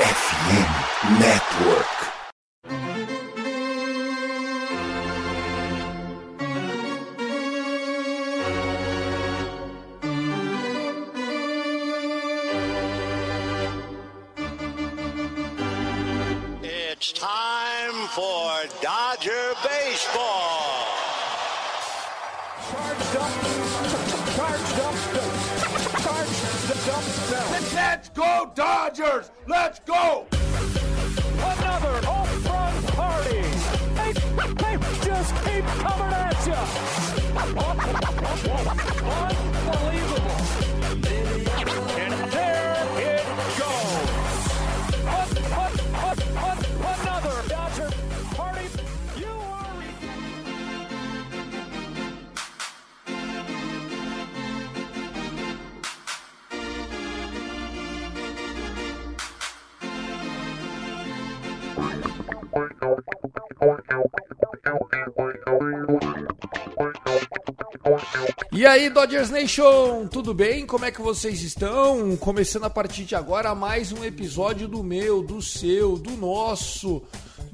FM Network. It's time for Dodger Baseball. Charged up, charged up, charged up. Let's Dodgers! Let's go! Another home run party. They, they just keep coming at you. Unbelievable. E aí, Dodgers Nation, tudo bem? Como é que vocês estão? Começando a partir de agora mais um episódio do meu, do seu, do nosso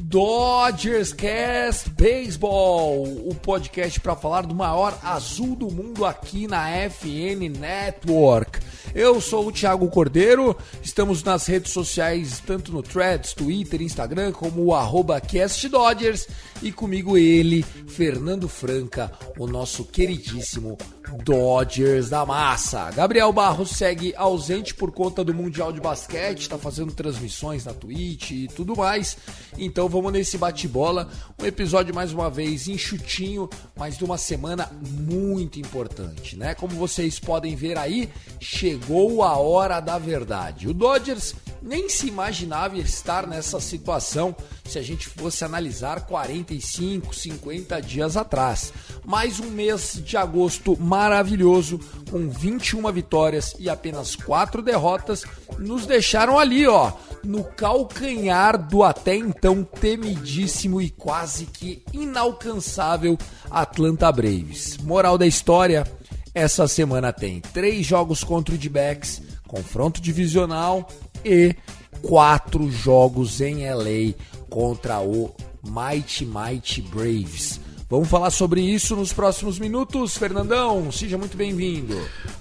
Dodgers Cast Baseball, o podcast para falar do maior azul do mundo aqui na FN Network. Eu sou o Thiago Cordeiro, estamos nas redes sociais, tanto no Threads, Twitter, Instagram, como o arroba CastDodgers, e comigo ele, Fernando Franca, o nosso queridíssimo Dodgers da Massa. Gabriel Barros segue ausente por conta do Mundial de Basquete, está fazendo transmissões na Twitch e tudo mais. Então vamos nesse bate-bola, um episódio mais uma vez enxutinho, mas de uma semana muito importante, né? Como vocês podem ver aí, chegou a hora da verdade. O Dodgers nem se imaginava estar nessa situação se a gente fosse analisar 45, 50 dias atrás. Mais um mês de agosto maravilhoso, com 21 vitórias e apenas 4 derrotas, nos deixaram ali, ó, no calcanhar do até então temidíssimo e quase que inalcançável Atlanta Braves. Moral da história, essa semana tem três jogos contra o D-Backs, confronto divisional e quatro jogos em LA contra o Mighty Mighty Braves. Vamos falar sobre isso nos próximos minutos. Fernandão, seja muito bem-vindo.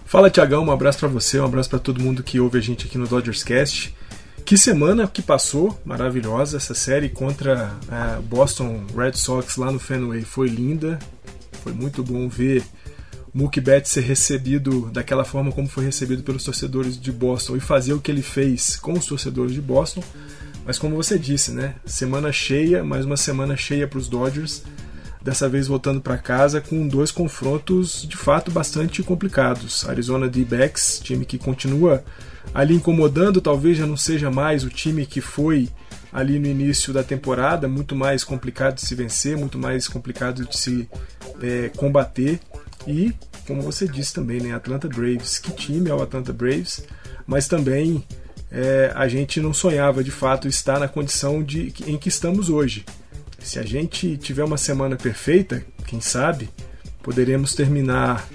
Fala, Tiagão, um abraço para você, um abraço para todo mundo que ouve a gente aqui no Dodgers Cast. Que semana que passou, maravilhosa essa série contra a Boston Red Sox lá no Fenway foi linda. Foi muito bom ver Betts ser recebido daquela forma como foi recebido pelos torcedores de Boston e fazer o que ele fez com os torcedores de Boston. Mas como você disse, né? Semana cheia, mais uma semana cheia para os Dodgers. Dessa vez voltando para casa com dois confrontos de fato bastante complicados. Arizona D-backs, time que continua ali incomodando, talvez já não seja mais o time que foi ali no início da temporada, muito mais complicado de se vencer, muito mais complicado de se é, combater. E, como você disse também, né, Atlanta Braves, que time é o Atlanta Braves, mas também é, a gente não sonhava de fato estar na condição de, em que estamos hoje. Se a gente tiver uma semana perfeita, quem sabe, poderemos terminar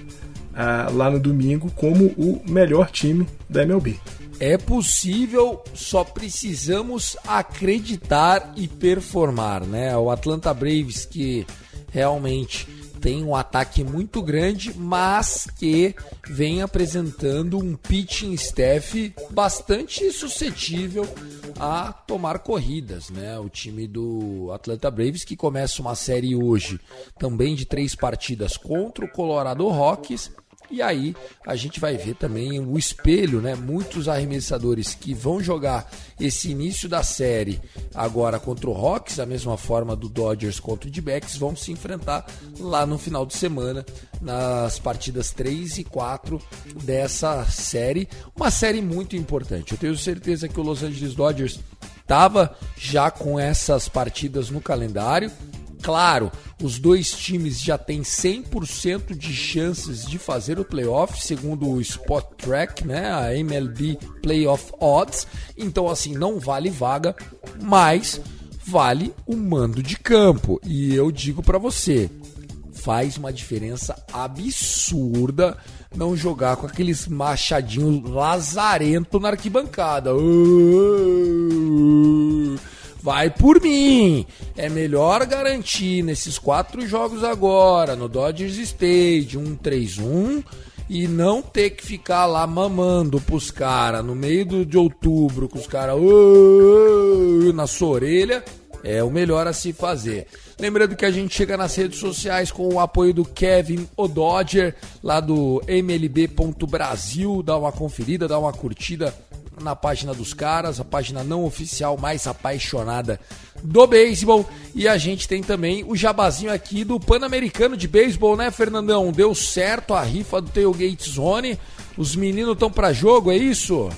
ah, lá no domingo como o melhor time da MLB. É possível, só precisamos acreditar e performar, né? O Atlanta Braves que realmente tem um ataque muito grande, mas que vem apresentando um pitching staff bastante suscetível a tomar corridas, né? O time do Atlanta Braves que começa uma série hoje também de três partidas contra o Colorado Rockies e aí a gente vai ver também o espelho, né? Muitos arremessadores que vão jogar esse início da série agora contra o Rocks, da mesma forma do Dodgers contra o D-Backs, vão se enfrentar lá no final de semana nas partidas 3 e 4 dessa série. Uma série muito importante. Eu tenho certeza que o Los Angeles Dodgers estava já com essas partidas no calendário. Claro, os dois times já têm 100% de chances de fazer o playoff, segundo o Spot Track, né, a MLB Playoff Odds. Então, assim, não vale vaga, mas vale o mando de campo. E eu digo para você, faz uma diferença absurda não jogar com aqueles machadinhos lazarento na arquibancada. Vai por mim. É melhor garantir nesses quatro jogos agora, no Dodgers Stadium, 1-3-1, e não ter que ficar lá mamando pros caras no meio do, de outubro, com os caras na sua orelha. É o melhor a se fazer. Lembrando que a gente chega nas redes sociais com o apoio do Kevin O'Dodger, lá do mlb.brasil. Dá uma conferida, dá uma curtida na página dos caras, a página não oficial mais apaixonada do beisebol. E a gente tem também o jabazinho aqui do Pan-Americano de Beisebol, né, Fernandão? Deu certo a rifa do Tailgate Zone. Os meninos estão para jogo, é isso?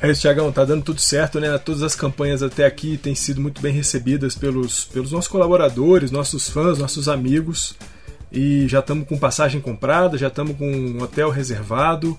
É isso, Tiagão, tá dando tudo certo, né? Todas as campanhas até aqui têm sido muito bem recebidas pelos, pelos nossos colaboradores, nossos fãs, nossos amigos. E já estamos com passagem comprada, já estamos com um hotel reservado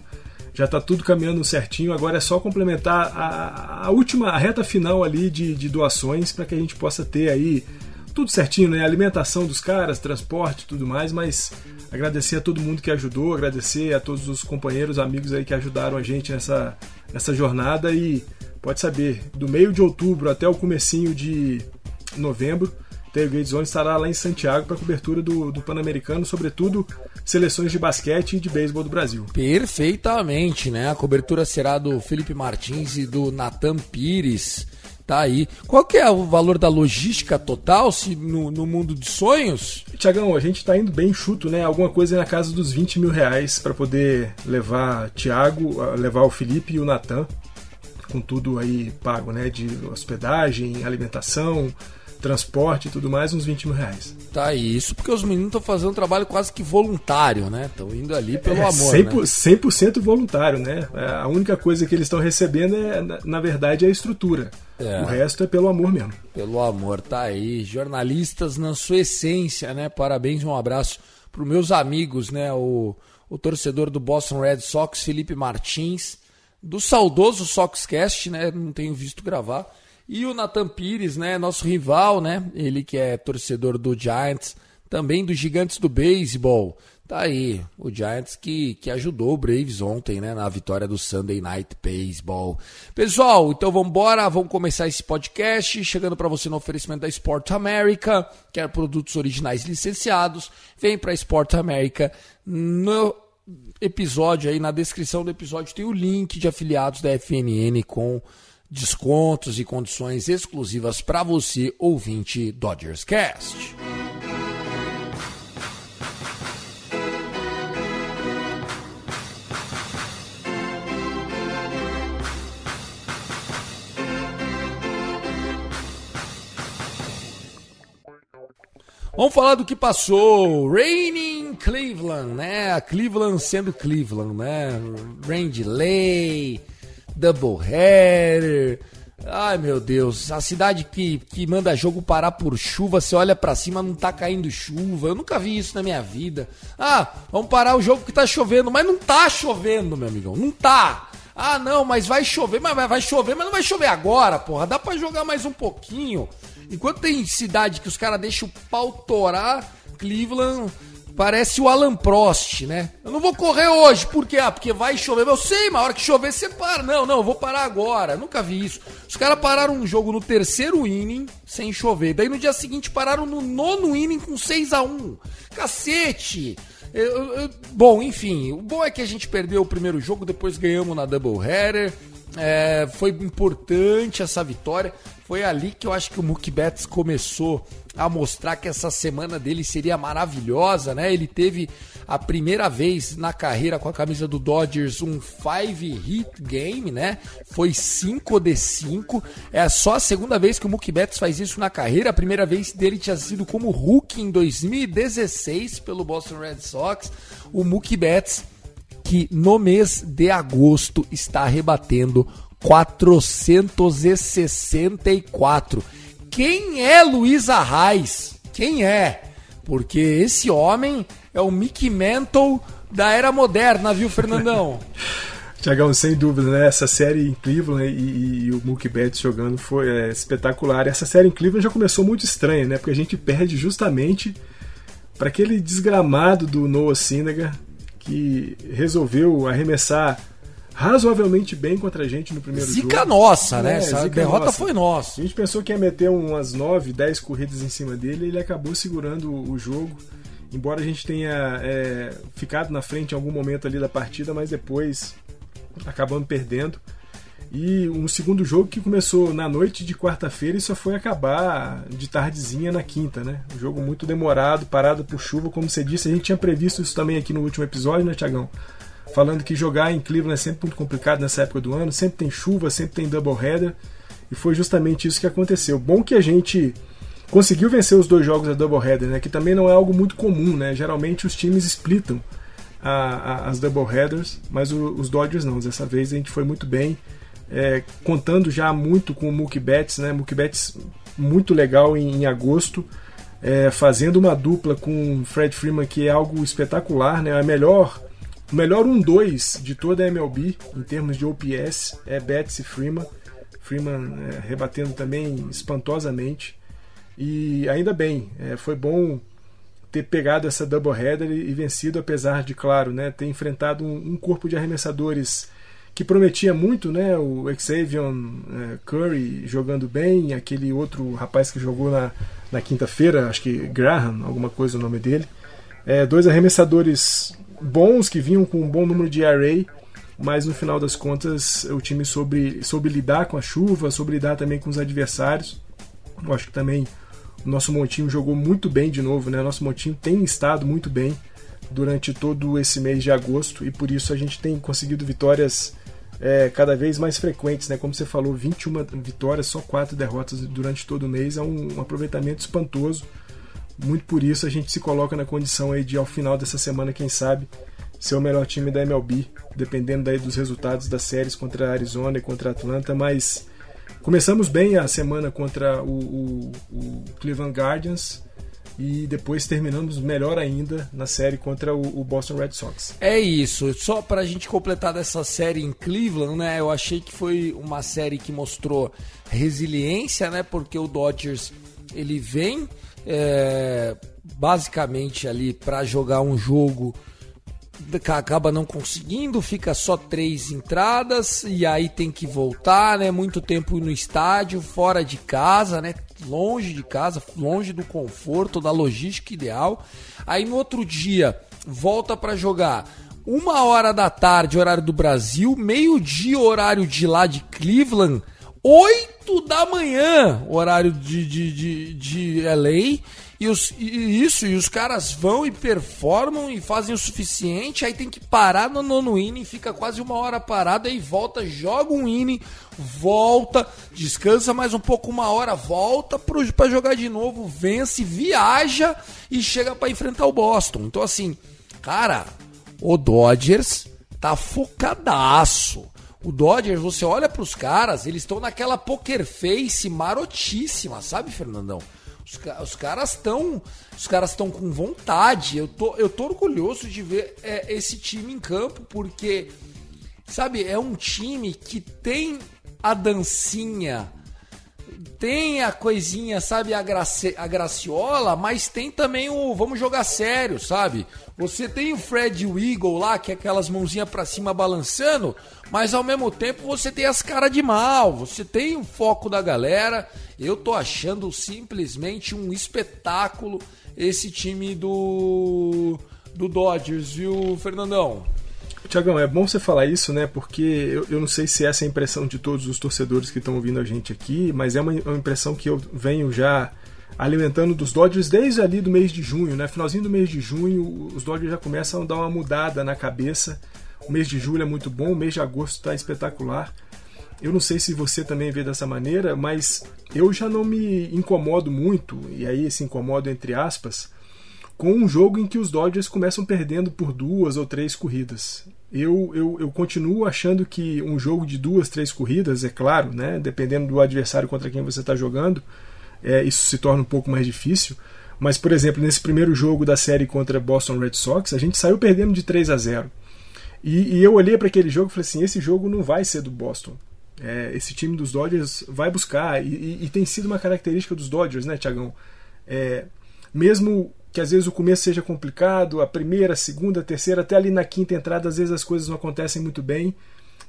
já está tudo caminhando certinho. Agora é só complementar a, a última, a reta final ali de, de doações para que a gente possa ter aí tudo certinho, né? Alimentação dos caras, transporte, tudo mais. Mas agradecer a todo mundo que ajudou, agradecer a todos os companheiros, amigos aí que ajudaram a gente nessa, nessa jornada e pode saber, do meio de outubro até o comecinho de novembro Tailgate Zone estará lá em Santiago para cobertura do, do Pan-Americano, sobretudo seleções de basquete e de beisebol do Brasil. Perfeitamente, né? A cobertura será do Felipe Martins e do Natan Pires. Tá aí. Qual que é o valor da logística total se no, no mundo de sonhos? Tiagão, a gente está indo bem chuto, né? Alguma coisa na casa dos 20 mil reais para poder levar Thiago, levar o Felipe e o Natan, com tudo aí pago, né? De hospedagem, alimentação, transporte e tudo mais, uns 20 mil reais. Tá, isso porque os meninos estão fazendo um trabalho quase que voluntário, né? Estão indo ali pelo é, amor. 100%, né? 100 voluntário, né? É, a única coisa que eles estão recebendo é, na verdade, é a estrutura. É. O resto é pelo amor mesmo. Pelo amor, tá aí. Jornalistas na sua essência, né? Parabéns e um abraço para os meus amigos, né? O, o torcedor do Boston Red Sox, Felipe Martins, do saudoso Soxcast, né? Não tenho visto gravar e o Nathan Pires, né, nosso rival, né? Ele que é torcedor do Giants, também dos Gigantes do Beisebol. Tá aí, o Giants que, que ajudou o Braves ontem, né, na vitória do Sunday Night Baseball. Pessoal, então vamos embora, vamos começar esse podcast, chegando para você no oferecimento da Sport America, que é produtos originais licenciados. Vem para Sport America no episódio aí, na descrição do episódio tem o link de afiliados da FNN com descontos e condições exclusivas para você, ouvinte Dodgers Cast. Vamos falar do que passou. Raining Cleveland, né? Cleveland sendo Cleveland, né? Rain delay, double header. Ai meu Deus, a cidade que, que manda jogo parar por chuva, você olha para cima, não tá caindo chuva. Eu nunca vi isso na minha vida. Ah, vamos parar o jogo que tá chovendo, mas não tá chovendo, meu amigão, não tá. Ah, não, mas vai chover, mas vai, vai chover, mas não vai chover agora, porra. Dá para jogar mais um pouquinho. Enquanto tem cidade que os caras deixam o pau torar, Cleveland Parece o Alan Prost, né? Eu não vou correr hoje, por quê? Ah, porque vai chover. Eu sei, mas a hora que chover você para. Não, não, eu vou parar agora. Nunca vi isso. Os caras pararam um jogo no terceiro inning sem chover. Daí no dia seguinte pararam no nono inning com 6 a 1 Cacete! Eu, eu, bom, enfim, o bom é que a gente perdeu o primeiro jogo, depois ganhamos na Doubleheader. É, foi importante essa vitória. Foi ali que eu acho que o Mookie Betts começou a mostrar que essa semana dele seria maravilhosa, né? Ele teve a primeira vez na carreira com a camisa do Dodgers um 5 hit game, né? Foi 5 de 5. É só a segunda vez que o Mookie Betts faz isso na carreira. A primeira vez dele tinha sido como Hulk em 2016 pelo Boston Red Sox. O Mookie Betts que no mês de agosto está rebatendo 464. Quem é Luiz Arraes? Quem é? Porque esse homem é o Mickey Mantle da era moderna, viu, Fernandão? Tiagão, sem dúvida, né? Essa série Cleveland e, e, e o Mookie Betts jogando foi é, espetacular. Essa série Cleveland já começou muito estranha, né? Porque a gente perde justamente para aquele desgramado do Noah Syndergaard que resolveu arremessar razoavelmente bem contra a gente no primeiro Zica jogo. nossa, né? É, Essa zica derrota nossa. foi nossa. A gente pensou que ia meter umas 9, 10 corridas em cima dele e ele acabou segurando o o jogo. Embora a gente tenha é, ficado na frente em algum momento ali da partida, mas depois acabamos perdendo. E um segundo jogo que começou na noite de quarta-feira e só foi acabar de tardezinha na quinta, né? Um jogo muito demorado, parado por chuva, como você disse. A gente tinha previsto isso também aqui no último episódio, né, Tiagão? Falando que jogar em Cleveland é sempre muito complicado nessa época do ano, sempre tem chuva, sempre tem doubleheader. E foi justamente isso que aconteceu. Bom que a gente conseguiu vencer os dois jogos da doubleheader, né? Que também não é algo muito comum, né? Geralmente os times splitam a, a, as mas o, os Dodgers não. Dessa vez a gente foi muito bem, é, contando já muito com o Mookie Betts, né? Mookie Betts muito legal em, em agosto, é, fazendo uma dupla com Fred Freeman que é algo espetacular, né? A melhor o melhor 1-2 de toda a MLB em termos de OPS é Betts e Freeman. Freeman é, rebatendo também espantosamente. E ainda bem, é, foi bom ter pegado essa doubleheader e, e vencido, apesar de, claro, né, ter enfrentado um, um corpo de arremessadores que prometia muito, né? O Xavion é, Curry jogando bem, aquele outro rapaz que jogou na, na quinta-feira, acho que Graham, alguma coisa o nome dele. É, dois arremessadores bons que vinham com um bom número de array, mas no final das contas o time soube, soube lidar com a chuva, soube lidar também com os adversários. Eu acho que também o nosso montinho jogou muito bem de novo, né? Nosso montinho tem estado muito bem durante todo esse mês de agosto e por isso a gente tem conseguido vitórias é, cada vez mais frequentes, né? Como você falou, 21 vitórias, só 4 derrotas durante todo o mês, é um, um aproveitamento espantoso. Muito por isso a gente se coloca na condição aí de, ao final dessa semana, quem sabe, ser o melhor time da MLB, dependendo daí dos resultados das séries contra a Arizona e contra a Atlanta, mas começamos bem a semana contra o, o, o Cleveland Guardians e depois terminamos melhor ainda na série contra o, o Boston Red Sox. É isso, só pra gente completar dessa série em Cleveland, né? Eu achei que foi uma série que mostrou resiliência, né? Porque o Dodgers ele vem é, basicamente ali para jogar um jogo acaba não conseguindo, fica só três entradas e aí tem que voltar, né? Muito tempo no estádio, fora de casa, né? Longe de casa, longe do conforto, da logística ideal. Aí no outro dia volta para jogar uma hora da tarde, horário do Brasil, meio-dia, horário de lá de Cleveland, 8 da manhã, horário de, de, de, de LA. E, os, e isso, e os caras vão e performam e fazem o suficiente, aí tem que parar no nono inning, fica quase uma hora parado, aí volta, joga um inning, volta, descansa mais um pouco, uma hora, volta para jogar de novo, vence, viaja e chega para enfrentar o Boston. Então, assim, cara, o Dodgers tá focadaço. O Dodgers, você olha pros caras, eles estão naquela poker face marotíssima, sabe, Fernandão? Os, os caras estão. Os caras estão com vontade. Eu tô, eu tô orgulhoso de ver é, esse time em campo, porque, sabe, é um time que tem a dancinha, tem a coisinha, sabe, a, graci, a graciola, mas tem também o vamos jogar sério, sabe? Você tem o Fred Eagle lá, que é aquelas mãozinhas para cima balançando, mas ao mesmo tempo você tem as caras de mal, você tem o foco da galera. Eu tô achando simplesmente um espetáculo esse time do do Dodgers, viu, Fernandão? Tiagão, é bom você falar isso, né? Porque eu, eu não sei se essa é a impressão de todos os torcedores que estão ouvindo a gente aqui, mas é uma, uma impressão que eu venho já alimentando dos Dodgers desde ali do mês de junho, né? Finalzinho do mês de junho, os Dodgers já começam a dar uma mudada na cabeça. O mês de julho é muito bom, o mês de agosto está espetacular. Eu não sei se você também vê dessa maneira, mas eu já não me incomodo muito, e aí esse incomodo entre aspas, com um jogo em que os Dodgers começam perdendo por duas ou três corridas. Eu, eu, eu continuo achando que um jogo de duas, três corridas, é claro, né, dependendo do adversário contra quem você está jogando, é, isso se torna um pouco mais difícil. Mas, por exemplo, nesse primeiro jogo da série contra Boston Red Sox, a gente saiu perdendo de 3 a 0. E, e eu olhei para aquele jogo e falei assim: esse jogo não vai ser do Boston. É, esse time dos Dodgers vai buscar. E, e, e, tem sido uma característica dos Dodgers, né, Tiagão? É, mesmo que às vezes o começo seja complicado, a primeira, a segunda, a terceira, até ali na quinta entrada, às vezes as coisas não acontecem muito bem.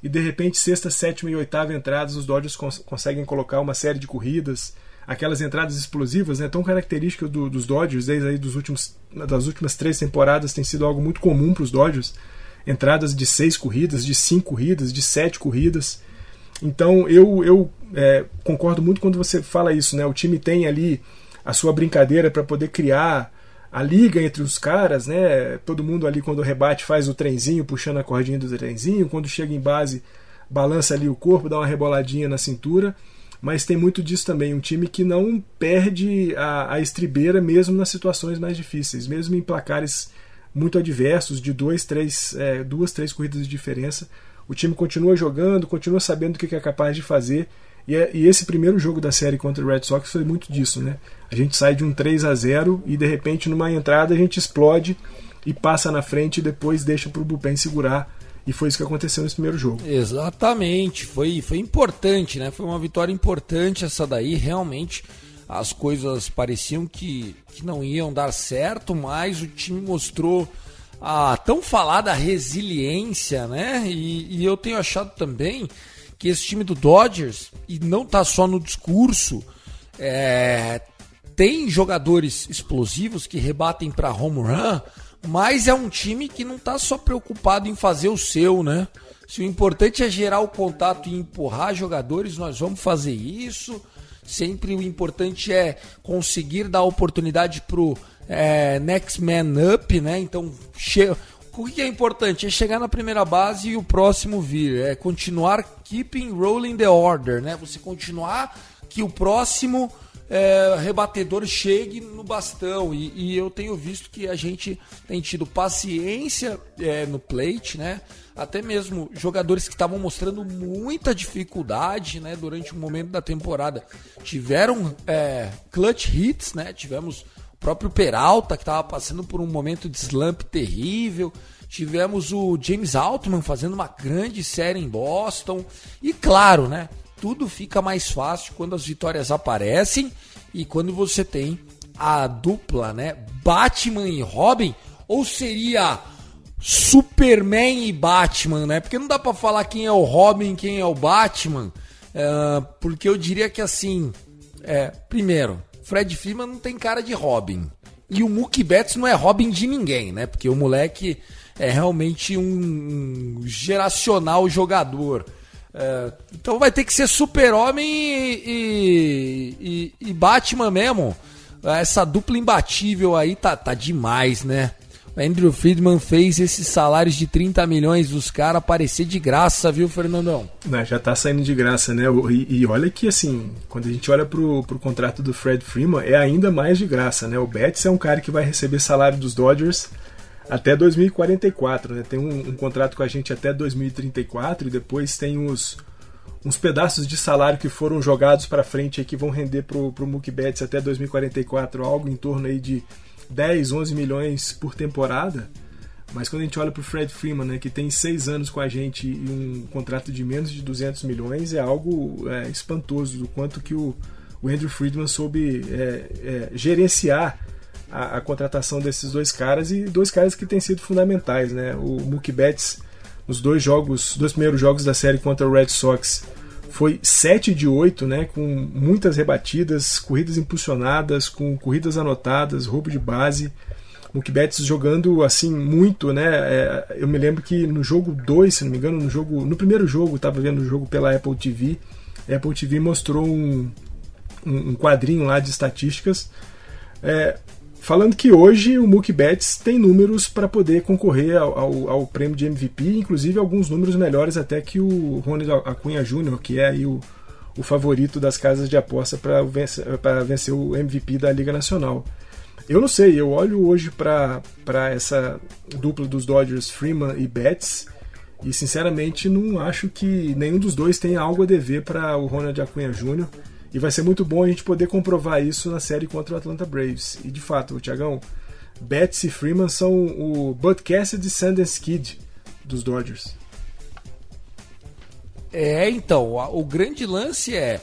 e de repente sexta, sétima e oitava entradas os Dodgers cons conseguem colocar uma série de corridas, aquelas entradas explosivas, né, tão características do, dos Dodgers desde aí dos últimos, das últimas três temporadas tem sido algo muito comum para os Dodgers, entradas de seis corridas, de cinco corridas, de sete corridas. Então eu, eu é, concordo muito quando você fala isso, né? O time tem ali a sua brincadeira para poder criar a liga entre os caras, né? Todo mundo ali quando rebate faz o trenzinho, puxando a cordinha do trenzinho, quando chega em base balança ali o corpo, dá uma reboladinha na cintura, mas tem muito disso também, um time que não perde a, a estribeira mesmo nas situações mais difíceis, mesmo em placares muito adversos, de dois, três, é, duas, três corridas de diferença, o time continua jogando, continua sabendo o que é capaz de fazer e, é, e, esse primeiro jogo da série contra o Red Sox foi muito disso, né? A gente sai de um 3 a 0 e de repente numa entrada a gente explode e passa na frente e depois deixa para o bullpen segurar. E foi isso que aconteceu nesse primeiro jogo. Exatamente, foi, foi importante, né? Foi uma vitória importante essa daí, realmente as coisas pareciam que, que não iam dar certo, mas o time mostrou a tão falada resiliência, né? E, e eu tenho achado também que esse time do Dodgers, e não tá só no discurso, é, tem jogadores explosivos que rebatem para home run, mas é um time que não tá só preocupado em fazer o seu, né? Se o importante é gerar o contato e empurrar jogadores, nós vamos fazer isso. Sempre o importante é conseguir dar oportunidade pro é, next man up, né? Então, o que é importante? É chegar na primeira base e o próximo vir. É continuar keeping rolling the order, né? Você continuar que o próximo é, rebatedor chegue no bastão. E, e, eu tenho visto que a gente tem tido paciência é, no plate, né? Até mesmo jogadores que estavam mostrando muita dificuldade, né? Durante o momento da temporada tiveram é, clutch hits, né? Tivemos próprio Peralta, que estava passando por um momento de slump terrível. Tivemos o James Altman fazendo uma grande série em Boston. E claro, né? Tudo fica mais fácil quando as vitórias aparecem e quando você tem a dupla, né? Batman e Robin. Ou seria Superman e Batman, né? Porque não dá para falar quem é o Robin quem é o Batman. Uh, porque eu diria que assim. É, primeiro, Fred Freeman não tem cara de Robin. E o Mookie Betts não é Robin de ninguém, né? Porque o moleque é realmente um geracional jogador. É, então vai ter que ser Super-Homem e, e, e, Batman mesmo. Essa dupla imbatível aí tá, tá demais, né? Andrew Friedman fez esses salários de 30 milhões dos caras aparecer de graça, viu, Fernandão? Não, já tá saindo de graça, né? E, e, olha que, assim, quando a gente olha pro, pro contrato do Fred Freeman, é ainda mais de graça, né? O Betts é um cara que vai receber salário dos Dodgers até 2044, né? Tem um, um contrato com a gente até 2034 e depois tem os uns pedaços de salário que foram jogados para frente aí que vão render pro, pro Mookie Betts até 2044, algo em torno aí de 10, 11 milhões por temporada. Mas quando a gente olha para o Fred Freeman, né, que tem seis anos com a gente e um contrato de menos de 200 milhões, é algo é, espantoso do quanto que o, o Andrew Friedman soube é, é, gerenciar a, a, contratação desses dois caras e dois caras que têm sido fundamentais. Né? O Mookie Betts, nos dois jogos, dois primeiros jogos da série contra o Red Sox, foi 7 de 8, né, com muitas rebatidas, corridas impulsionadas, com corridas anotadas, roubo de base. Mookie Betts jogando assim muito, né? É, eu me lembro que no jogo 2, se não me engano, no jogo, no primeiro jogo, estava vendo o jogo pela Apple TV. Apple TV mostrou um, um, um quadrinho lá de estatísticas. É, falando que hoje o Mookie Betts tem números para poder concorrer ao, ao, ao, prêmio de MVP, inclusive alguns números melhores até que o Ronald Acunha Jr., que é aí o, o favorito das casas de aposta para vencer, vencer o MVP da Liga Nacional. Eu não sei, eu olho hoje para essa dupla dos Dodgers, Freeman e Betts, e sinceramente não acho que nenhum dos dois tenha algo a dever para o Ronald Acunha Jr., e vai ser muito bom a gente poder comprovar isso na série contra o Atlanta Braves. E de fato, o Thiagão, Betts e Freeman são o Bud Cassidy e Sanders Kid dos Dodgers. É, então, o grande lance é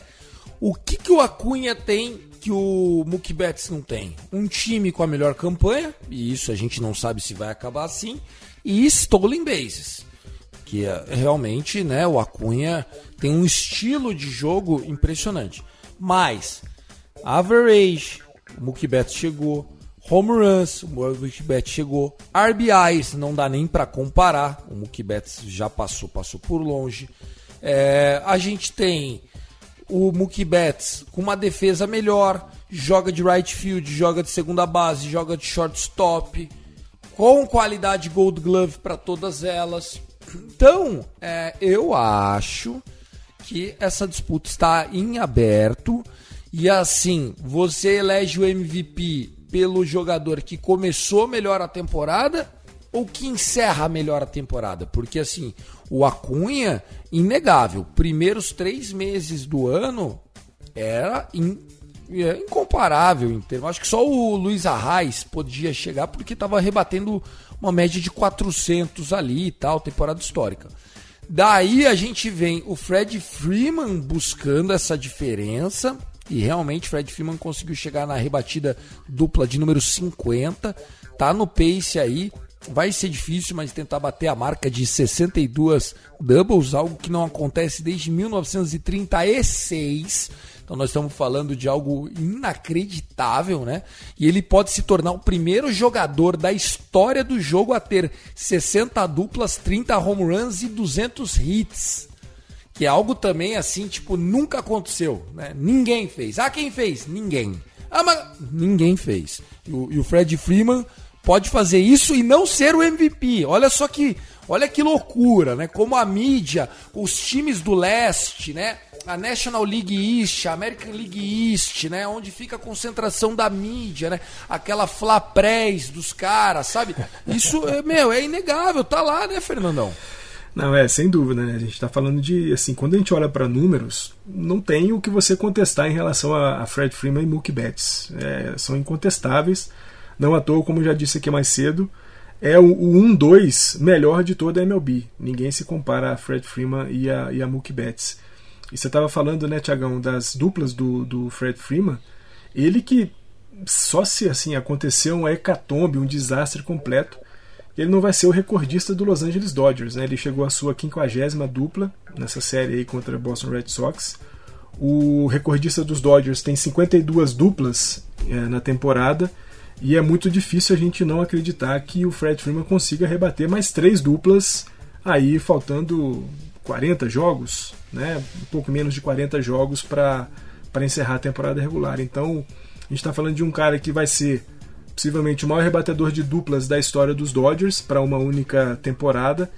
o que, que o Acunha tem que o Mookie Betts não tem? Um time com a melhor campanha, e isso a gente não sabe se vai acabar assim, e stolen bases porque é, realmente, né, o Acunha tem um estilo de jogo impressionante. Mas average, o Mookie Betts chegou, home runs, o Mookie Betts chegou, RBIs, não dá nem para comparar, o Mookie Betts já passou, passou por longe. É, a gente tem o Mookie Betts com uma defesa melhor, joga de right field, joga de segunda base, joga de shortstop, com qualidade Gold Glove para todas elas. Então, é, eu acho que essa disputa está em aberto e assim, você elege o MVP pelo jogador que começou melhor a temporada ou que encerra melhor a temporada? Porque assim, o Acunha, inegável, primeiros três meses do ano era in, é incomparável em termos. Acho que só o Luiz Arraes podia chegar porque estava rebatendo uma média de 400 ali e tal, temporada histórica. Daí a gente vem o Fred Freeman buscando essa diferença. E realmente Fred Freeman conseguiu chegar na rebatida dupla de número 50. Tá no pace aí. Vai ser difícil, mas tentar bater a marca de 62 doubles, algo que não acontece desde 1936. Então nós estamos falando de algo inacreditável, né? E ele pode se tornar o primeiro jogador da história do jogo a ter 60 duplas, 30 home runs e 200 hits. Que é algo também assim, tipo, nunca aconteceu, né? Ninguém fez. Ah, quem fez? Ninguém. Ah, mas ninguém fez. E o, e o Fred Freeman pode fazer isso e não ser o MVP. Olha só que, olha que loucura, né? Como a mídia, os times do leste, né? A National League East, a American League East, né? Onde fica a concentração da mídia, né? Aquela flaprés dos caras, sabe? Isso, é, meu, é inegável, tá lá, né, Fernandão? Não, é, sem dúvida, né? A gente está falando de, assim, quando a gente olha para números, não tem o que você contestar em relação a, a Fred Freeman e Mookie Betts. É, são incontestáveis. Não à toa, como já disse aqui mais cedo, é o, o 1-2 melhor de toda a MLB. Ninguém se compara a Fred Freeman e a, e a Mookie Betts. E você estava falando, né, Tiagão, das duplas do, do Fred Freeman. Ele que só se assim acontecer um hecatombe, um desastre completo, ele não vai ser o recordista do Los Angeles Dodgers. Né? Ele chegou à sua quinquagésima dupla nessa série aí contra Boston Red Sox. O recordista dos Dodgers tem 52 duplas é, na temporada e é muito difícil a gente não acreditar que o Fred Freeman consiga rebater mais três duplas aí faltando 40 jogos, né? um pouco menos de 40 jogos para encerrar a temporada regular. Então a gente está falando de um cara que vai ser possivelmente o maior rebatedor de duplas da história dos Dodgers para uma única temporada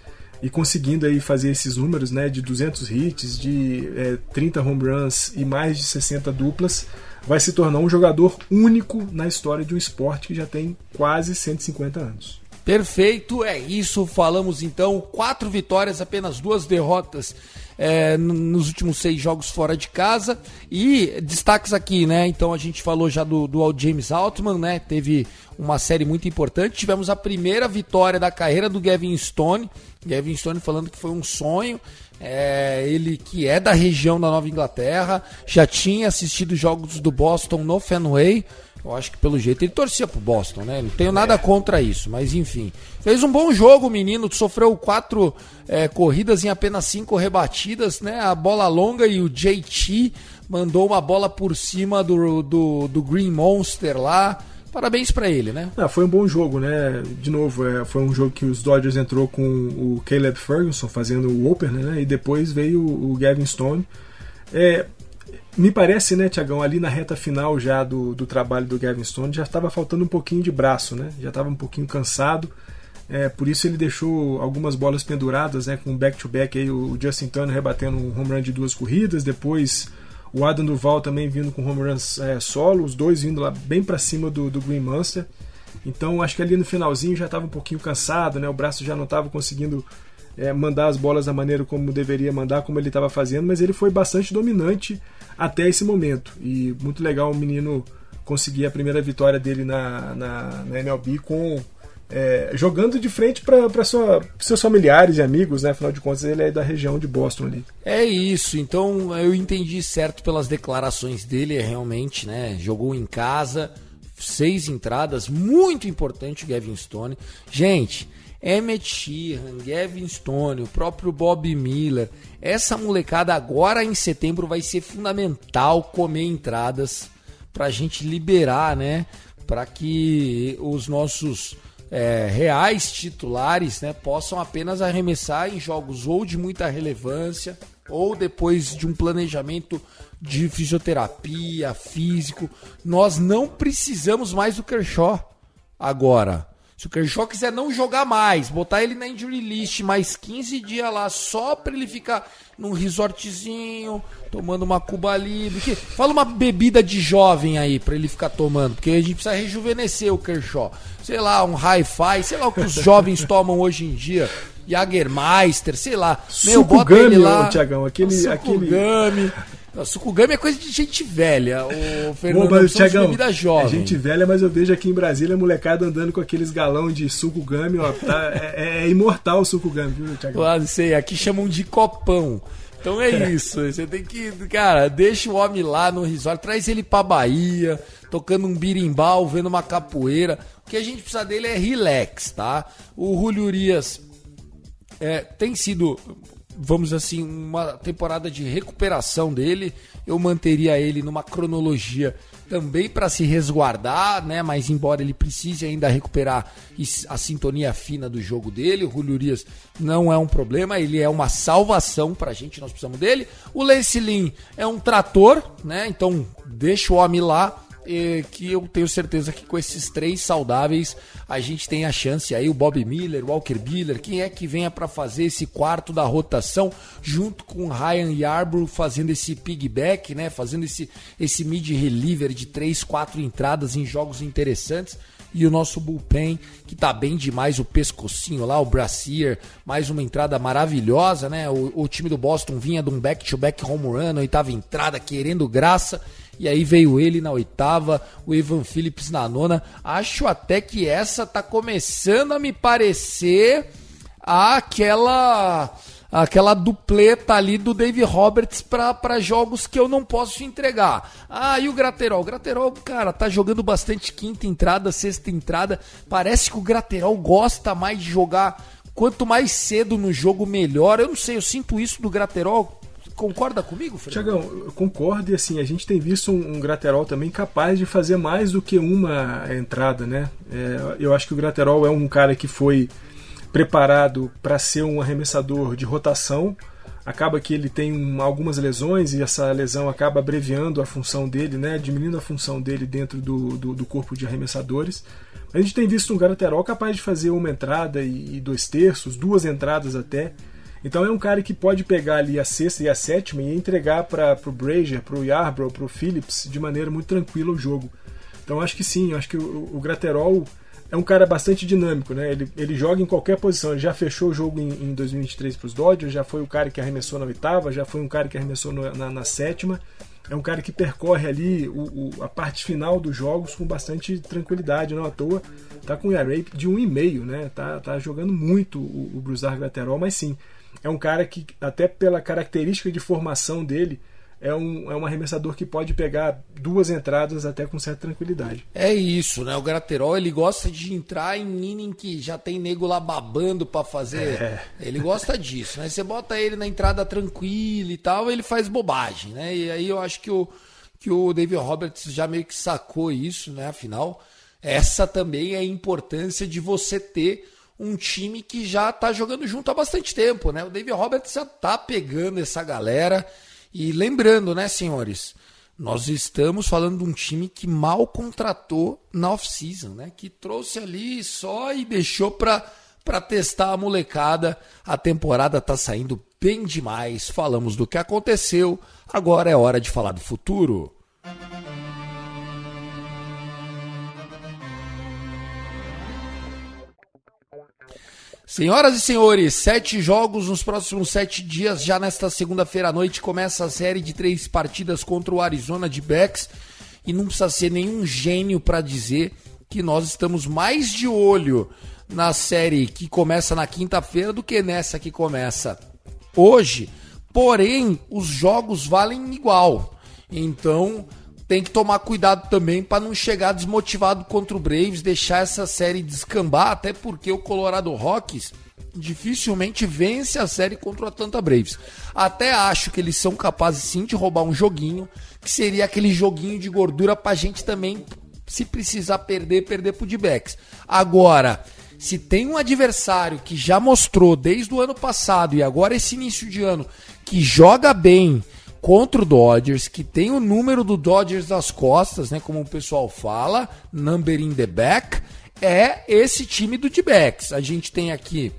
e conseguindo aí fazer esses números né, de 200 hits, de é, 30 home runs e mais de 60 duplas, vai se tornar um jogador único na história de um esporte que já tem quase 150 anos. Perfeito, é isso. Falamos então quatro vitórias, apenas duas derrotas é, nos últimos seis jogos fora de casa. E destaques aqui, né? Então a gente falou já do, do James Altman, né? Teve uma série muito importante. Tivemos a primeira vitória da carreira do Gavin Stone. Gavin Stone falando que foi um sonho. É, ele que é da região da Nova Inglaterra, já tinha assistido jogos do Boston no Fenway. Eu acho que pelo jeito ele torcia pro Boston, né? Não tenho nada contra isso, mas enfim. Fez um bom jogo, o menino. Sofreu quatro é, corridas em apenas cinco rebatidas, né? A bola longa e o JT mandou uma bola por cima do, do, do Green Monster lá. Parabéns para ele, né? Ah, foi um bom jogo, né? De novo, é, foi um jogo que os Dodgers entrou com o Caleb Ferguson fazendo o opener, né? E depois veio o Gavin Stone. É, me parece, né, Tiagão, ali na reta final já do, do trabalho do Gavin Stone, já estava faltando um pouquinho de braço, né? Já estava um pouquinho cansado. É, por isso ele deixou algumas bolas penduradas, né? Com back-to-back aí, o Justin Turner rebatendo um home run de duas corridas, depois o Adam Duval também vindo com home runs é, solo, os dois vindo lá bem para cima do, do Green Monster. Então acho que ali no finalzinho já estava um pouquinho cansado, né? O braço já não estava conseguindo é, mandar as bolas da maneira como deveria mandar, como ele estava fazendo, mas ele foi bastante dominante até esse momento. E muito legal o menino conseguir a primeira vitória dele na, na, na MLB com é, jogando de frente para seus familiares e amigos, né? Afinal de contas, ele é da região de Boston ali. É isso, então eu entendi certo pelas declarações dele, é realmente, né? Jogou em casa, seis entradas, muito importante o Gavin Stone. Gente, Emmett Sheehan, Gavin Stone, o próprio Bob Miller. Essa molecada agora em setembro vai ser fundamental comer entradas para a gente liberar, né? Para que os nossos é, reais titulares né, possam apenas arremessar em jogos ou de muita relevância ou depois de um planejamento de fisioterapia, físico. Nós não precisamos mais do Kershaw agora. Se o Kershaw quiser não jogar mais, botar ele na injury list mais 15 dias lá só pra ele ficar num resortzinho, tomando uma Cuba Libre. Fala uma bebida de jovem aí pra ele ficar tomando, porque a gente precisa rejuvenescer o Kershaw. Sei lá, um hi-fi, sei lá o que os jovens tomam hoje em dia. Jagermeister, sei lá. Meu, bota ele lá. Tiagão, aquele, aquele... Não, sucugami é coisa de gente velha. O Fernando Bom, mas, Thiagão, bebida jovem. É gente velha, mas eu vejo aqui em Brasília a molecada andando com aqueles galão de sucugami, ó. Tá, é, é, é imortal o sucugami, viu, Thiagão? Claro, sei. Aqui chamam de copão. Então é isso. Você tem que. Cara, deixa o homem lá no resort, traz ele pra Bahia, tocando um birimbau, vendo uma capoeira. O que a gente precisa dele é relax, tá? O Julio Urias é, tem sido vamos assim, uma temporada de recuperação dele. Eu manteria ele numa cronologia também para se resguardar, né? Mas embora ele precise ainda recuperar a sintonia fina do jogo dele, o Julio Urias não é um problema, ele é uma salvação para a gente, nós precisamos dele. O Lance Lynn é um trator, né? Então deixa o homem lá que eu tenho certeza que com esses três saudáveis a gente tem a chance aí, o Bob Miller, o Walker Miller, quem é que venha para fazer esse quarto da rotação junto com o Ryan Yarbrough fazendo esse pigback, né, fazendo esse esse mid reliever de três, quatro entradas em jogos interessantes e o nosso bullpen, que tá bem demais, o pescocinho lá, o Brassier, mais uma entrada maravilhosa, né? O, o time do Boston vinha de um back-to-back -back home run, oitava entrada, querendo graça, e aí veio ele na oitava, o Ivan Phillips na nona. Acho até que essa tá começando a me parecer aquela aquela dupleta ali do Dave Roberts para jogos que eu não posso entregar. Ah, e o Graterol? O Graterol, cara, tá jogando bastante quinta entrada, sexta entrada. Parece que o Graterol gosta mais de jogar quanto mais cedo no jogo melhor. Eu não sei, eu sinto isso do Graterol concorda comigo, Fernando? Tiagão, eu concordo e assim, a gente tem visto um, um Graterol também capaz de fazer mais do que uma entrada, né? É, eu acho que o Graterol é um cara que foi preparado para ser um arremessador de rotação. Acaba que ele tem um, algumas lesões e essa lesão acaba abreviando a função dele, né? diminuindo a função dele dentro do, do, do corpo de arremessadores. A gente tem visto um Graterol capaz de fazer uma entrada e, e dois terços, duas entradas até. Então é um cara que pode pegar ali a sexta e a sétima e entregar para o Brazier, para o Yarbrough, para o Phillips de maneira muito tranquila o jogo. Então acho que sim, acho que o, o Graterol é um cara bastante dinâmico, né? Ele, ele joga em qualquer posição. Ele já fechou o jogo em, em 2023 para os Dodgers, já foi o cara que arremessou na oitava, já foi um cara que arremessou no, na, na, sétima. É um cara que percorre ali o, o, a parte final dos jogos com bastante tranquilidade, não à toa. Tá com um ERA de 1,5, né? Tá, tá jogando muito o, o Brusar Graterol, mas sim, é um cara que, até pela característica de formação dele, é um, é um arremessador que pode pegar duas entradas até com certa tranquilidade. É isso, né? O Graterol ele gosta de entrar em inning que já tem nego lá babando para fazer. É. Ele gosta disso, né? Você bota ele na entrada tranquila e tal, ele faz bobagem, né? E aí eu acho que o, que o David Roberts já meio que sacou isso, né? Afinal, essa também é a importância de você ter um time que já está jogando junto há bastante tempo, né? O David Roberts já está pegando essa galera. E lembrando, né, senhores, nós estamos falando de um time que mal contratou na off-season, né? Que trouxe ali só e deixou para para testar a molecada. A temporada tá saindo bem demais. Falamos do que aconteceu, agora é hora de falar do futuro. Senhoras e senhores, sete jogos nos próximos sete dias. Já nesta segunda-feira à noite começa a série de três partidas contra o Arizona de Becks. E não precisa ser nenhum gênio para dizer que nós estamos mais de olho na série que começa na quinta-feira do que nessa que começa hoje. Porém, os jogos valem igual. Então, tem que tomar cuidado também para não chegar desmotivado contra o Braves, deixar essa série descambar, até porque o Colorado Rockies dificilmente vence a série contra o Atlanta Braves. Até acho que eles são capazes sim de roubar um joguinho, que seria aquele joguinho de gordura pra gente também, se precisar perder, perder pro D-backs. Agora, se tem um adversário que já mostrou desde o ano passado e agora esse início de ano que joga bem, contra o Dodgers, que tem o número do Dodgers das costas, né, como o pessoal fala, number in the back, é esse time do D-backs. A gente tem aqui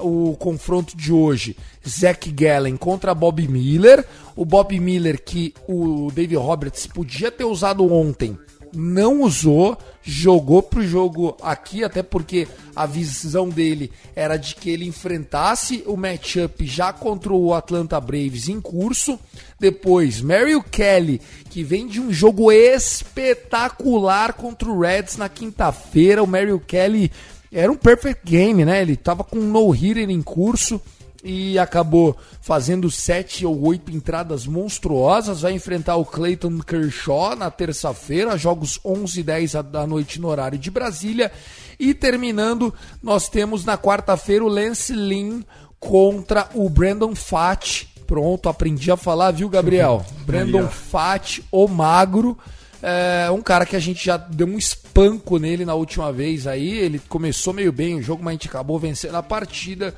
o confronto de hoje, Zach Gallen contra Bob Miller. O Bob Miller que o David Roberts podia ter usado ontem, não usou, jogou pro jogo aqui, até porque a visão dele era de que ele enfrentasse o matchup já contra o Atlanta Braves em curso. Depois, Mario Kelly, que vem de um jogo espetacular contra o Reds na quinta-feira. O Mario Kelly era um perfect game, né? Ele tava com um no-hitter em curso e acabou fazendo sete ou oito entradas monstruosas. Vai enfrentar o Clayton Kershaw na terça-feira, jogos 11 e 10 da noite no horário de Brasília. E terminando, nós temos na quarta-feira o Lance Lynn contra o Brandon Fat. Pronto, aprendi a falar, viu, Gabriel? Brandon Fat, o magro. É um cara que a gente já deu um espanco nele na última vez aí. Ele começou meio bem o jogo, mas a gente acabou vencendo a partida.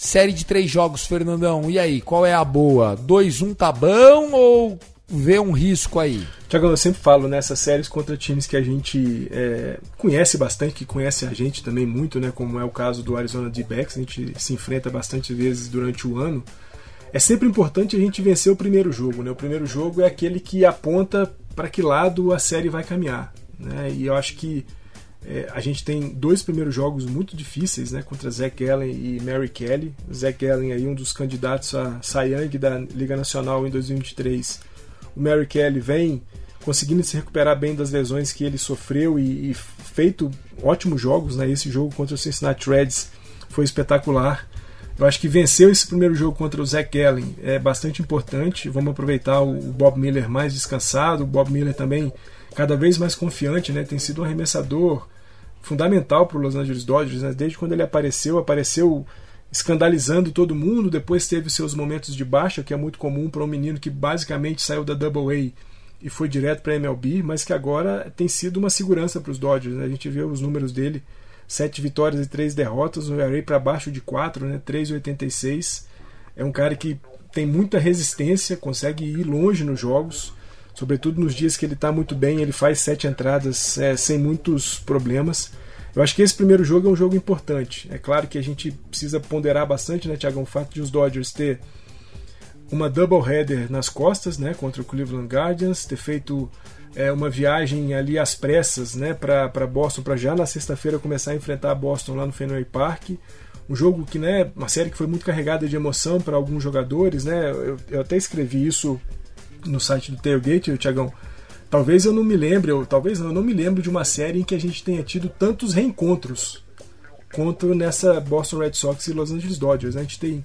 Série de três jogos, Fernandão. E aí, qual é a boa? 2-1 tá bom ou vê um risco aí? Tiago, eu sempre falo nessas séries contra times que a gente é, conhece bastante, que conhece a gente também muito, né? Como é o caso do Arizona D-Backs, a gente se enfrenta bastante vezes durante o ano. É sempre importante a gente vencer o primeiro jogo, né? O primeiro jogo é aquele que aponta para que lado a série vai caminhar, né? E eu acho que é, a gente tem dois primeiros jogos muito difíceis, né, contra Zach Allen e Mary Kelly. Zach Allen aí um dos candidatos a Cy Young da Liga Nacional em 2023. O Mary Kelly vem conseguindo se recuperar bem das lesões que ele sofreu e, e feito ótimos jogos, né? Esse jogo contra o Cincinnati Reds foi espetacular. Eu acho que venceu esse primeiro jogo contra o Zach Allen é bastante importante. Vamos aproveitar o Bob Miller mais descansado, o Bob Miller também cada vez mais confiante, né? Tem sido um arremessador fundamental para o Los Angeles Dodgers, né? Desde quando ele apareceu, apareceu escandalizando todo mundo, depois teve seus momentos de baixa, que é muito comum para um menino que basicamente saiu da Double A e foi direto para a MLB, mas que agora tem sido uma segurança para os Dodgers. Né? A gente vê os números dele, sete vitórias e três derrotas, um ERA para baixo de 4, né? 3,86. É um cara que tem muita resistência, consegue ir longe nos jogos sobretudo nos dias que ele está muito bem, ele faz sete entradas é, sem muitos problemas. Eu acho que esse primeiro jogo é um jogo importante. É claro que a gente precisa ponderar bastante, né, Tiagão, o fato de os Dodgers ter uma doubleheader nas costas, né, contra o Cleveland Guardians, ter feito é, uma viagem ali às pressas, né, para Boston, para já na sexta-feira começar a enfrentar a Boston lá no Fenway Park. Um jogo que, né, uma série que foi muito carregada de emoção para alguns jogadores, né. Eu, eu até escrevi isso no site do Tailgate, Tiagão, talvez eu não me lembre, ou talvez não, eu não me lembro de uma série em que a gente tenha tido tantos reencontros quanto nessa Boston Red Sox e Los Angeles Dodgers. A gente tem,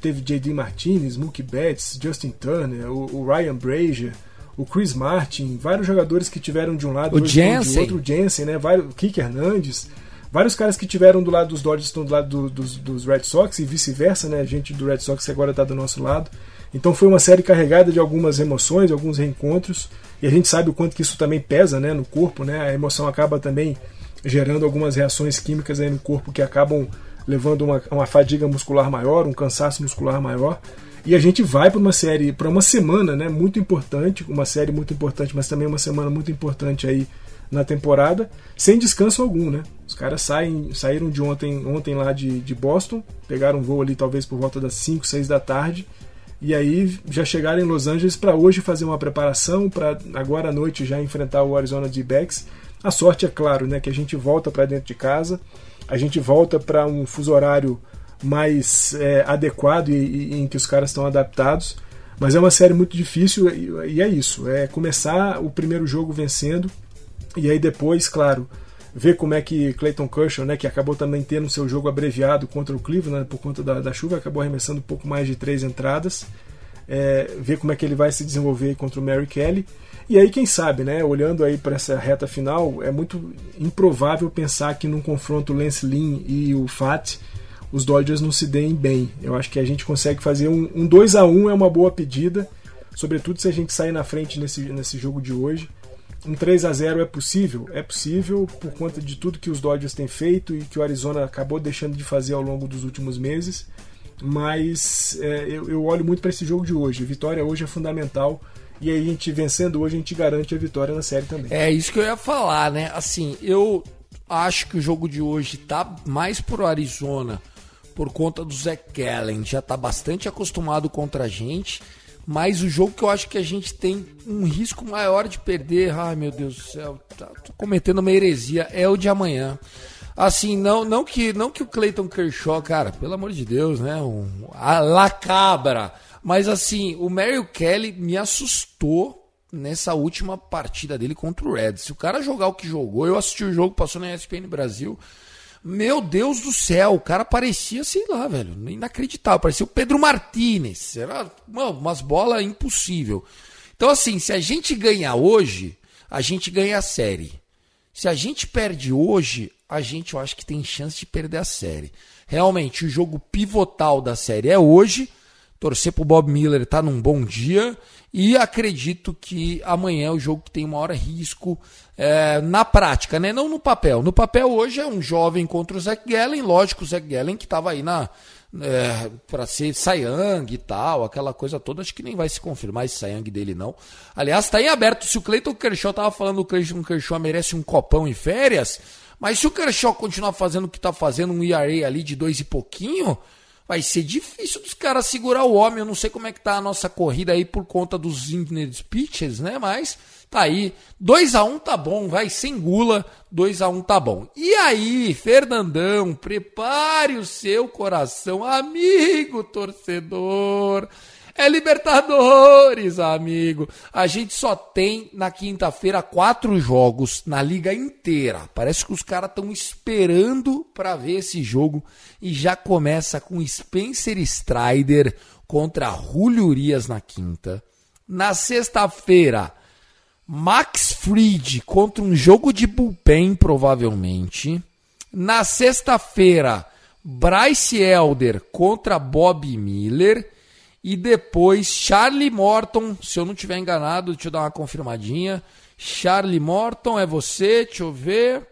teve J.D. Martinez, Mookie Betts, Justin Turner, o, o, Ryan Brazier, o Chris Martin, vários jogadores que tiveram de um lado, o Jensen. outro, o Jensen, né? Vários, Kike Hernandes, vários caras que tiveram do lado dos Dodgers estão do lado do, dos, dos Red Sox e vice-versa, né? A gente do Red Sox agora está do nosso lado. Então foi uma série carregada de algumas emoções, alguns reencontros, e a gente sabe o quanto que isso também pesa né, no corpo, né? A emoção acaba também gerando algumas reações químicas aí no corpo que acabam levando uma, uma fadiga muscular maior, um cansaço muscular maior. E a gente vai para uma série, para uma semana, né, muito importante, uma série muito importante, mas também uma semana muito importante aí na temporada, sem descanso algum, né? Os caras saem, saíram de ontem, ontem lá de, de Boston, pegaram um voo ali talvez por volta das 5, 6 da tarde, e aí já chegaram em Los Angeles para hoje fazer uma preparação para agora à noite já enfrentar o Arizona D-Backs. A sorte é claro, né, que a gente volta para dentro de casa, a gente volta para um fuso horário mais é, adequado e, e, em que os caras estão adaptados. Mas é uma série muito difícil e, e é isso, é começar o primeiro jogo vencendo e aí depois, claro, ver como é que Clayton Kershaw, né, que acabou também tendo seu jogo abreviado contra o Cleveland né, por conta da, da, chuva, acabou arremessando um pouco mais de três entradas. é, ver como é que ele vai se desenvolver contra o Mary Kelly. E aí, quem sabe, né? Olhando aí para essa reta final, é muito improvável pensar que num confronto Lance Lynn e o Fat os Dodgers não se deem bem. Eu acho que a gente consegue fazer um, um 2 a 1 é uma boa pedida, sobretudo se a gente sair na frente nesse, nesse jogo de hoje. Um 3 a 0 é possível? É possível por conta de tudo que os Dodgers têm feito e que o Arizona acabou deixando de fazer ao longo dos últimos meses. Mas é, eu, eu olho muito para esse jogo de hoje. Vitória hoje é fundamental e aí a gente vencendo hoje, a gente garante a vitória na série também. É isso que eu ia falar, né? Assim, eu acho que o jogo de hoje tá mais pro Arizona por conta do Zach Gallen. Já tá bastante acostumado contra a gente. Mas o jogo que eu acho que a gente tem um risco maior de perder, ai meu Deus do céu, tá, tô cometendo uma heresia, é o de amanhã. Assim, não, não que não que o Clayton Kershaw, cara, pelo amor de Deus, né? Um, a la cabra mas assim, o Mario Kelly me assustou nessa última partida dele contra o Reds. Se o cara jogar o que jogou, eu assisti o jogo, passou na ESPN Brasil. Meu Deus do céu, o cara parecia, sei lá, velho, inacreditável. Parecia o Pedro Martinez. Era uma, umas bolas impossível. Então, assim, se a gente ganhar hoje, a gente ganha a série. Se a gente perde hoje, a gente eu acho que tem chance de perder a série. Realmente, o jogo pivotal da série é hoje torcer pro Bob Miller tá num bom dia e acredito que amanhã é o jogo que tem maior risco é, na prática, né? Não no papel. No papel hoje é um jovem contra o Zach Gallen, lógico, o Zach Gallen que estava aí na é, para ser Sayang e tal, aquela coisa toda, acho que nem vai se confirmar esse Sayang dele não. Aliás, está em aberto, se o Cleiton Kershaw tava falando que o Cleiton Kershaw merece um copão em férias, mas se o Kershaw continuar fazendo o que está fazendo, um ERA ali de dois e pouquinho, vai ser difícil dos caras segurar o homem. Eu não sei como é que tá a nossa corrida aí por conta dos Indian pitches, né? Mas tá aí. 2 a 1 um tá bom, vai sem gula. 2 a 1 um tá bom. E aí, Fernandão, prepare o seu coração, amigo torcedor. É Libertadores, amigo. A gente só tem na quinta-feira quatro jogos na liga inteira. Parece que os caras estão esperando para ver esse jogo e já começa com Spencer Strider contra Julio Urias na quinta. Na sexta-feira, Max Fried contra um jogo de bullpen, provavelmente. Na sexta-feira, Bryce Elder contra Bob Miller. E depois Charlie Morton, se eu não tiver enganado, deixa eu dar uma confirmadinha. Charlie Morton é você, deixa eu ver.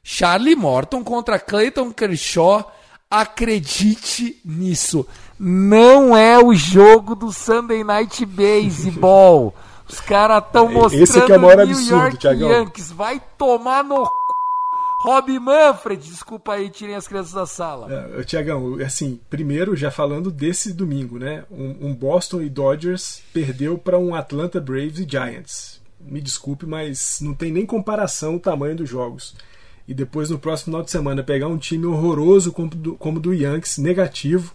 Charlie Morton contra Clayton Kershaw. Acredite nisso. Não é o jogo do Sunday Night Baseball. Os caras estão mostrando Esse que é o maior New absurdo, York Thiagão. Yankees. Vai tomar no Rob Manfred, desculpa aí, tirem as crianças da sala. É, Tiagão, assim, primeiro já falando desse domingo, né? Um, um Boston e Dodgers perdeu para um Atlanta Braves e Giants. Me desculpe, mas não tem nem comparação o tamanho dos jogos. E depois no próximo final de semana pegar um time horroroso como do, como do Yankees, negativo,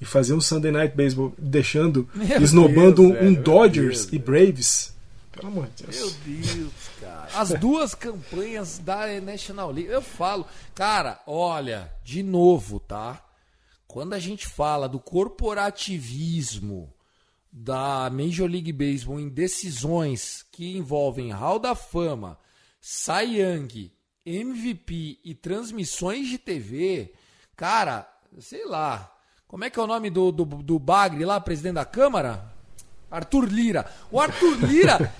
e fazer um Sunday Night Baseball deixando, Meu esnobando Deus, um, velho, um Dodgers Deus, e Braves. Pelo amor de Deus. Meu Deus, cara. As duas campanhas da National League. Eu falo, cara, olha, de novo, tá? Quando a gente fala do corporativismo da Major League Baseball em decisões que envolvem Hall da Fama, Cy Young, MVP e transmissões de TV, cara, sei lá. Como é que é o nome do, do, do Bagre lá, presidente da Câmara? Arthur Lira. O Arthur Lira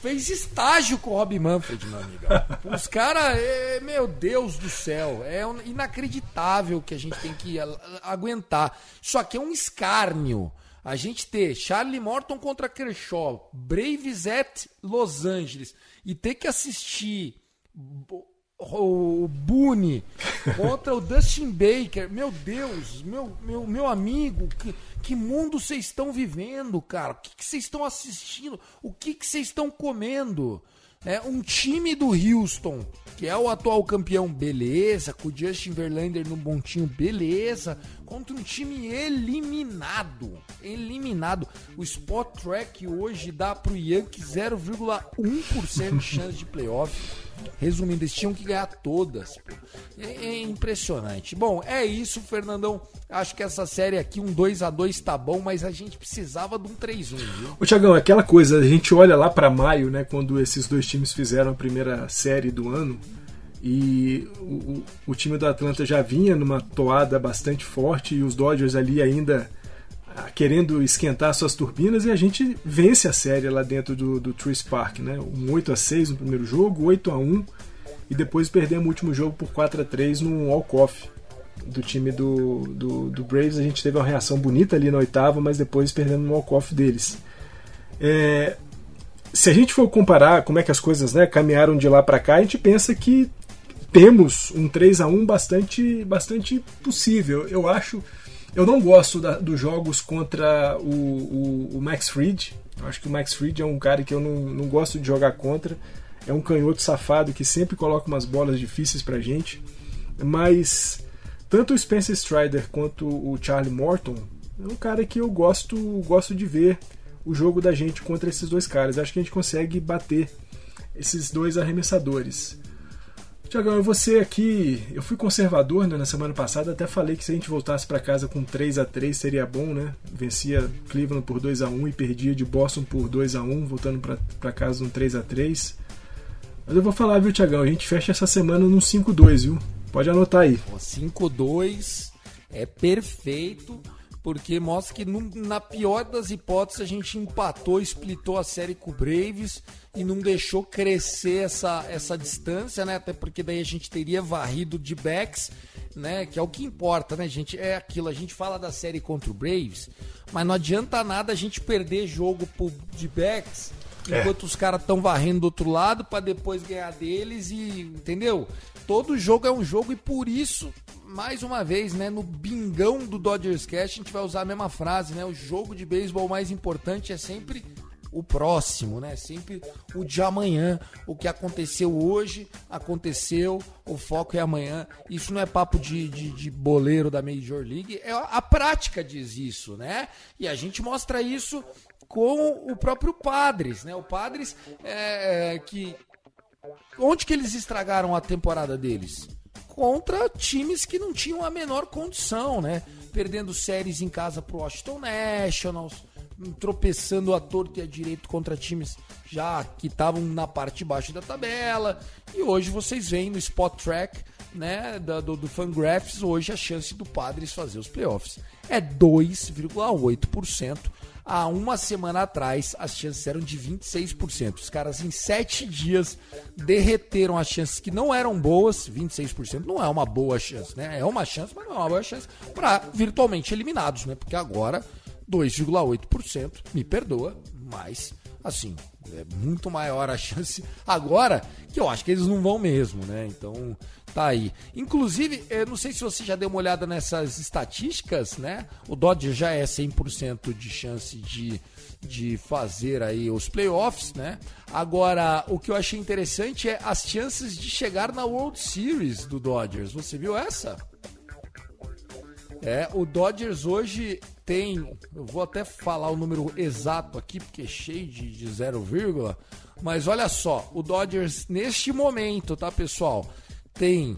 fez estágio com o Rob Manfred, meu amigo. Os caras, é, meu Deus do céu, é inacreditável que a gente tem que aguentar. Isso aqui é um escárnio. A gente ter Charlie Morton contra Kershaw, Braves at Los Angeles e ter que assistir o Boone contra o Dustin Baker. Meu Deus, meu, meu, meu amigo, que, que mundo vocês estão vivendo, cara? O que vocês estão assistindo? O que que vocês estão comendo? É, um time do Houston, que é o atual campeão, beleza. Com o Justin Verlander no montinho, beleza. Contra um time eliminado. Eliminado. O Spot Track hoje dá pro Yankee 0,1% de chance de playoff. Resumindo, eles tinham que ganhar todas. É, é, impressionante. Bom, é isso, Fernandão. Acho que essa série aqui, um 2 a 2 tá bom, mas a gente precisava de um 3-1, viu? Ô, Tiagão, aquela coisa, a gente olha lá para maio, né, quando esses dois times fizeram a primeira série do ano, e o, o, time do Atlanta já vinha numa toada bastante forte e os Dodgers ali ainda ah, querendo esquentar suas turbinas e a gente vence a série lá dentro do, do Truist Park, né? Um 8 a 6 no primeiro jogo, 8 a 1 e depois perdemos o último jogo por 4 a 3 no walk-off do time do, do, do, Braves. A gente teve uma reação bonita ali na oitava, mas depois perdemos no walk-off deles. É, se a gente for comparar como é que as coisas né, caminharam de lá para cá, a gente pensa que temos um 3 a 1 bastante, bastante possível. Eu acho. Eu não gosto da, dos jogos contra o, o, o, Max Fried. Eu acho que o Max Fried é um cara que eu não, não gosto de jogar contra. É um canhoto safado que sempre coloca umas bolas difíceis pra gente. Mas tanto o Spencer Strider quanto o Charlie Morton é um cara que eu gosto, gosto de ver o jogo da gente contra esses dois caras. Acho que a gente consegue bater esses dois arremessadores. Tiagão, você aqui, eu fui conservador né, na semana passada, até falei que se a gente voltasse para casa com 3 a 3 seria bom, né? Vencia Cleveland por 2 a 1 e perdia de Boston por 2 a 1 voltando para casa um 3 a 3 Mas eu vou falar, viu, Tiagão? A gente fecha essa semana num 5-2, viu? Pode anotar aí. 5-2 é perfeito porque mostra que na pior das hipóteses a gente empatou, splitou a série com o Braves e não deixou crescer essa, essa distância, né? Até porque daí a gente teria varrido de backs, né? Que é o que importa, né, gente? É aquilo, a gente fala da série contra o Braves, mas não adianta nada a gente perder jogo pro de backs é. enquanto os caras estão varrendo do outro lado para depois ganhar deles e entendeu? Todo jogo é um jogo e por isso mais uma vez, né, no bingão do Dodgers Cast, a gente vai usar a mesma frase, né? O jogo de beisebol mais importante é sempre o próximo, né? Sempre o de amanhã. O que aconteceu hoje, aconteceu, o foco é amanhã. Isso não é papo de, de, de, boleiro da Major League, é a prática diz isso, né? E a gente mostra isso com o próprio Padres, né? O Padres é, que onde que eles estragaram a temporada deles? Contra times que não tinham a menor condição, né? Perdendo séries em casa pro Washington Nationals, tropeçando a torto e a direito contra times já que estavam na parte de baixo da tabela. E hoje vocês veem no Spot Track, né, do, do Fangraphs, hoje a chance do Padres fazer os playoffs é 2,8% há uma semana atrás as chances eram de 26%. Os caras em sete dias derreteram as chances que não eram boas. 26% não é uma boa chance, né? É uma chance, mas não é uma boa chance para virtualmente eliminados, né? Porque agora 2,8%, me perdoa, mas assim, é muito maior a chance agora que eu acho que eles não vão mesmo, né? Então, tá aí. Inclusive, eu não sei se você já deu uma olhada nessas estatísticas, né? O Dodge já é 100% de chance de, de fazer aí os playoffs, né? Agora, o que eu achei interessante é as chances de chegar na World Series do Dodgers. Você viu essa? É, o Dodgers hoje tem, eu vou até falar o número exato aqui, porque é cheio de, de zero vírgula, mas olha só, o Dodgers neste momento, tá pessoal, tem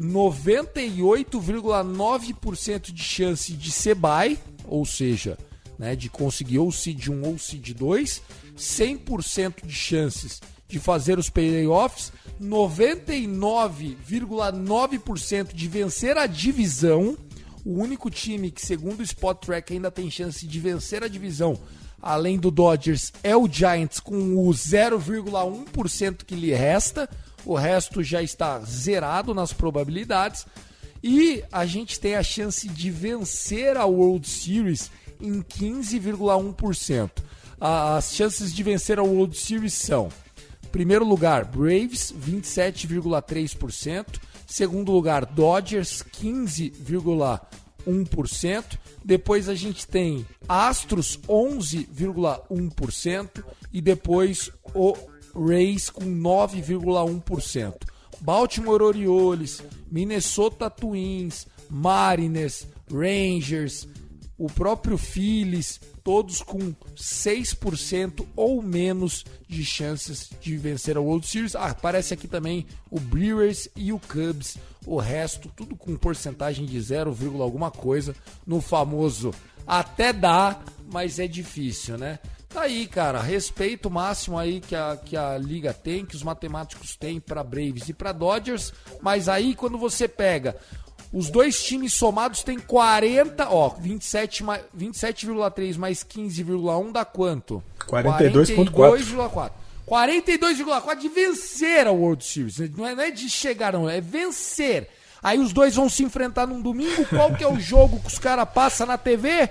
98,9% de chance de ser bye, ou seja, né, de conseguir ou seed 1 ou seed 2, 100% de chances de fazer os playoffs, 99,9% de vencer a divisão o único time que, segundo o Spot Track, ainda tem chance de vencer a divisão, além do Dodgers, é o Giants com o 0,1% que lhe resta. O resto já está zerado nas probabilidades. E a gente tem a chance de vencer a World Series em 15,1%. As chances de vencer a World Series são: primeiro lugar, Braves, 27,3%. Segundo lugar, Dodgers, 15,1%. Depois a gente tem Astros, 11,1%. E depois o Rays com 9,1%. Baltimore Orioles, Minnesota Twins, Mariners, Rangers, o próprio Phillies, todos com 6% ou menos de chances de vencer a World Series. Ah, aparece aqui também o Brewers e o Cubs, o resto tudo com porcentagem de 0, alguma coisa no famoso até dá, mas é difícil, né? Tá aí, cara, respeito máximo aí que a, que a liga tem, que os matemáticos têm para Braves e para Dodgers, mas aí quando você pega os dois times somados têm 40, ó, 27 27,3 mais 15,1 dá quanto? 42,4. 42,4 de vencer a World Series. Não é, não é de chegar, não, é vencer. Aí os dois vão se enfrentar num domingo. Qual que é o jogo que os caras passam na TV?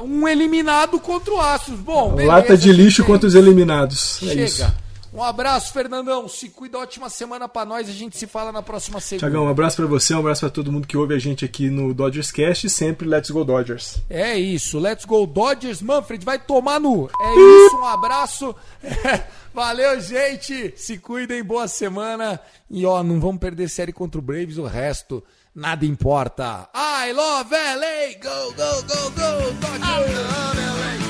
Um eliminado contra o Astros. Bom, beleza, Lata de lixo contra os eliminados. É Chega. Isso. Um abraço, Fernandão. Se cuida, ótima semana para nós. A gente se fala na próxima semana. Tiagão, um abraço para você, um abraço para todo mundo que ouve a gente aqui no Dodgers Cast e sempre Let's Go Dodgers. É isso, Let's Go Dodgers. Manfred, vai tomar no. É isso, um abraço. Valeu, gente. Se cuidem, boa semana. E ó, não vamos perder série contra o Braves, o resto nada importa. I love LA. Go, go, go, go, Dodgers. I love LA.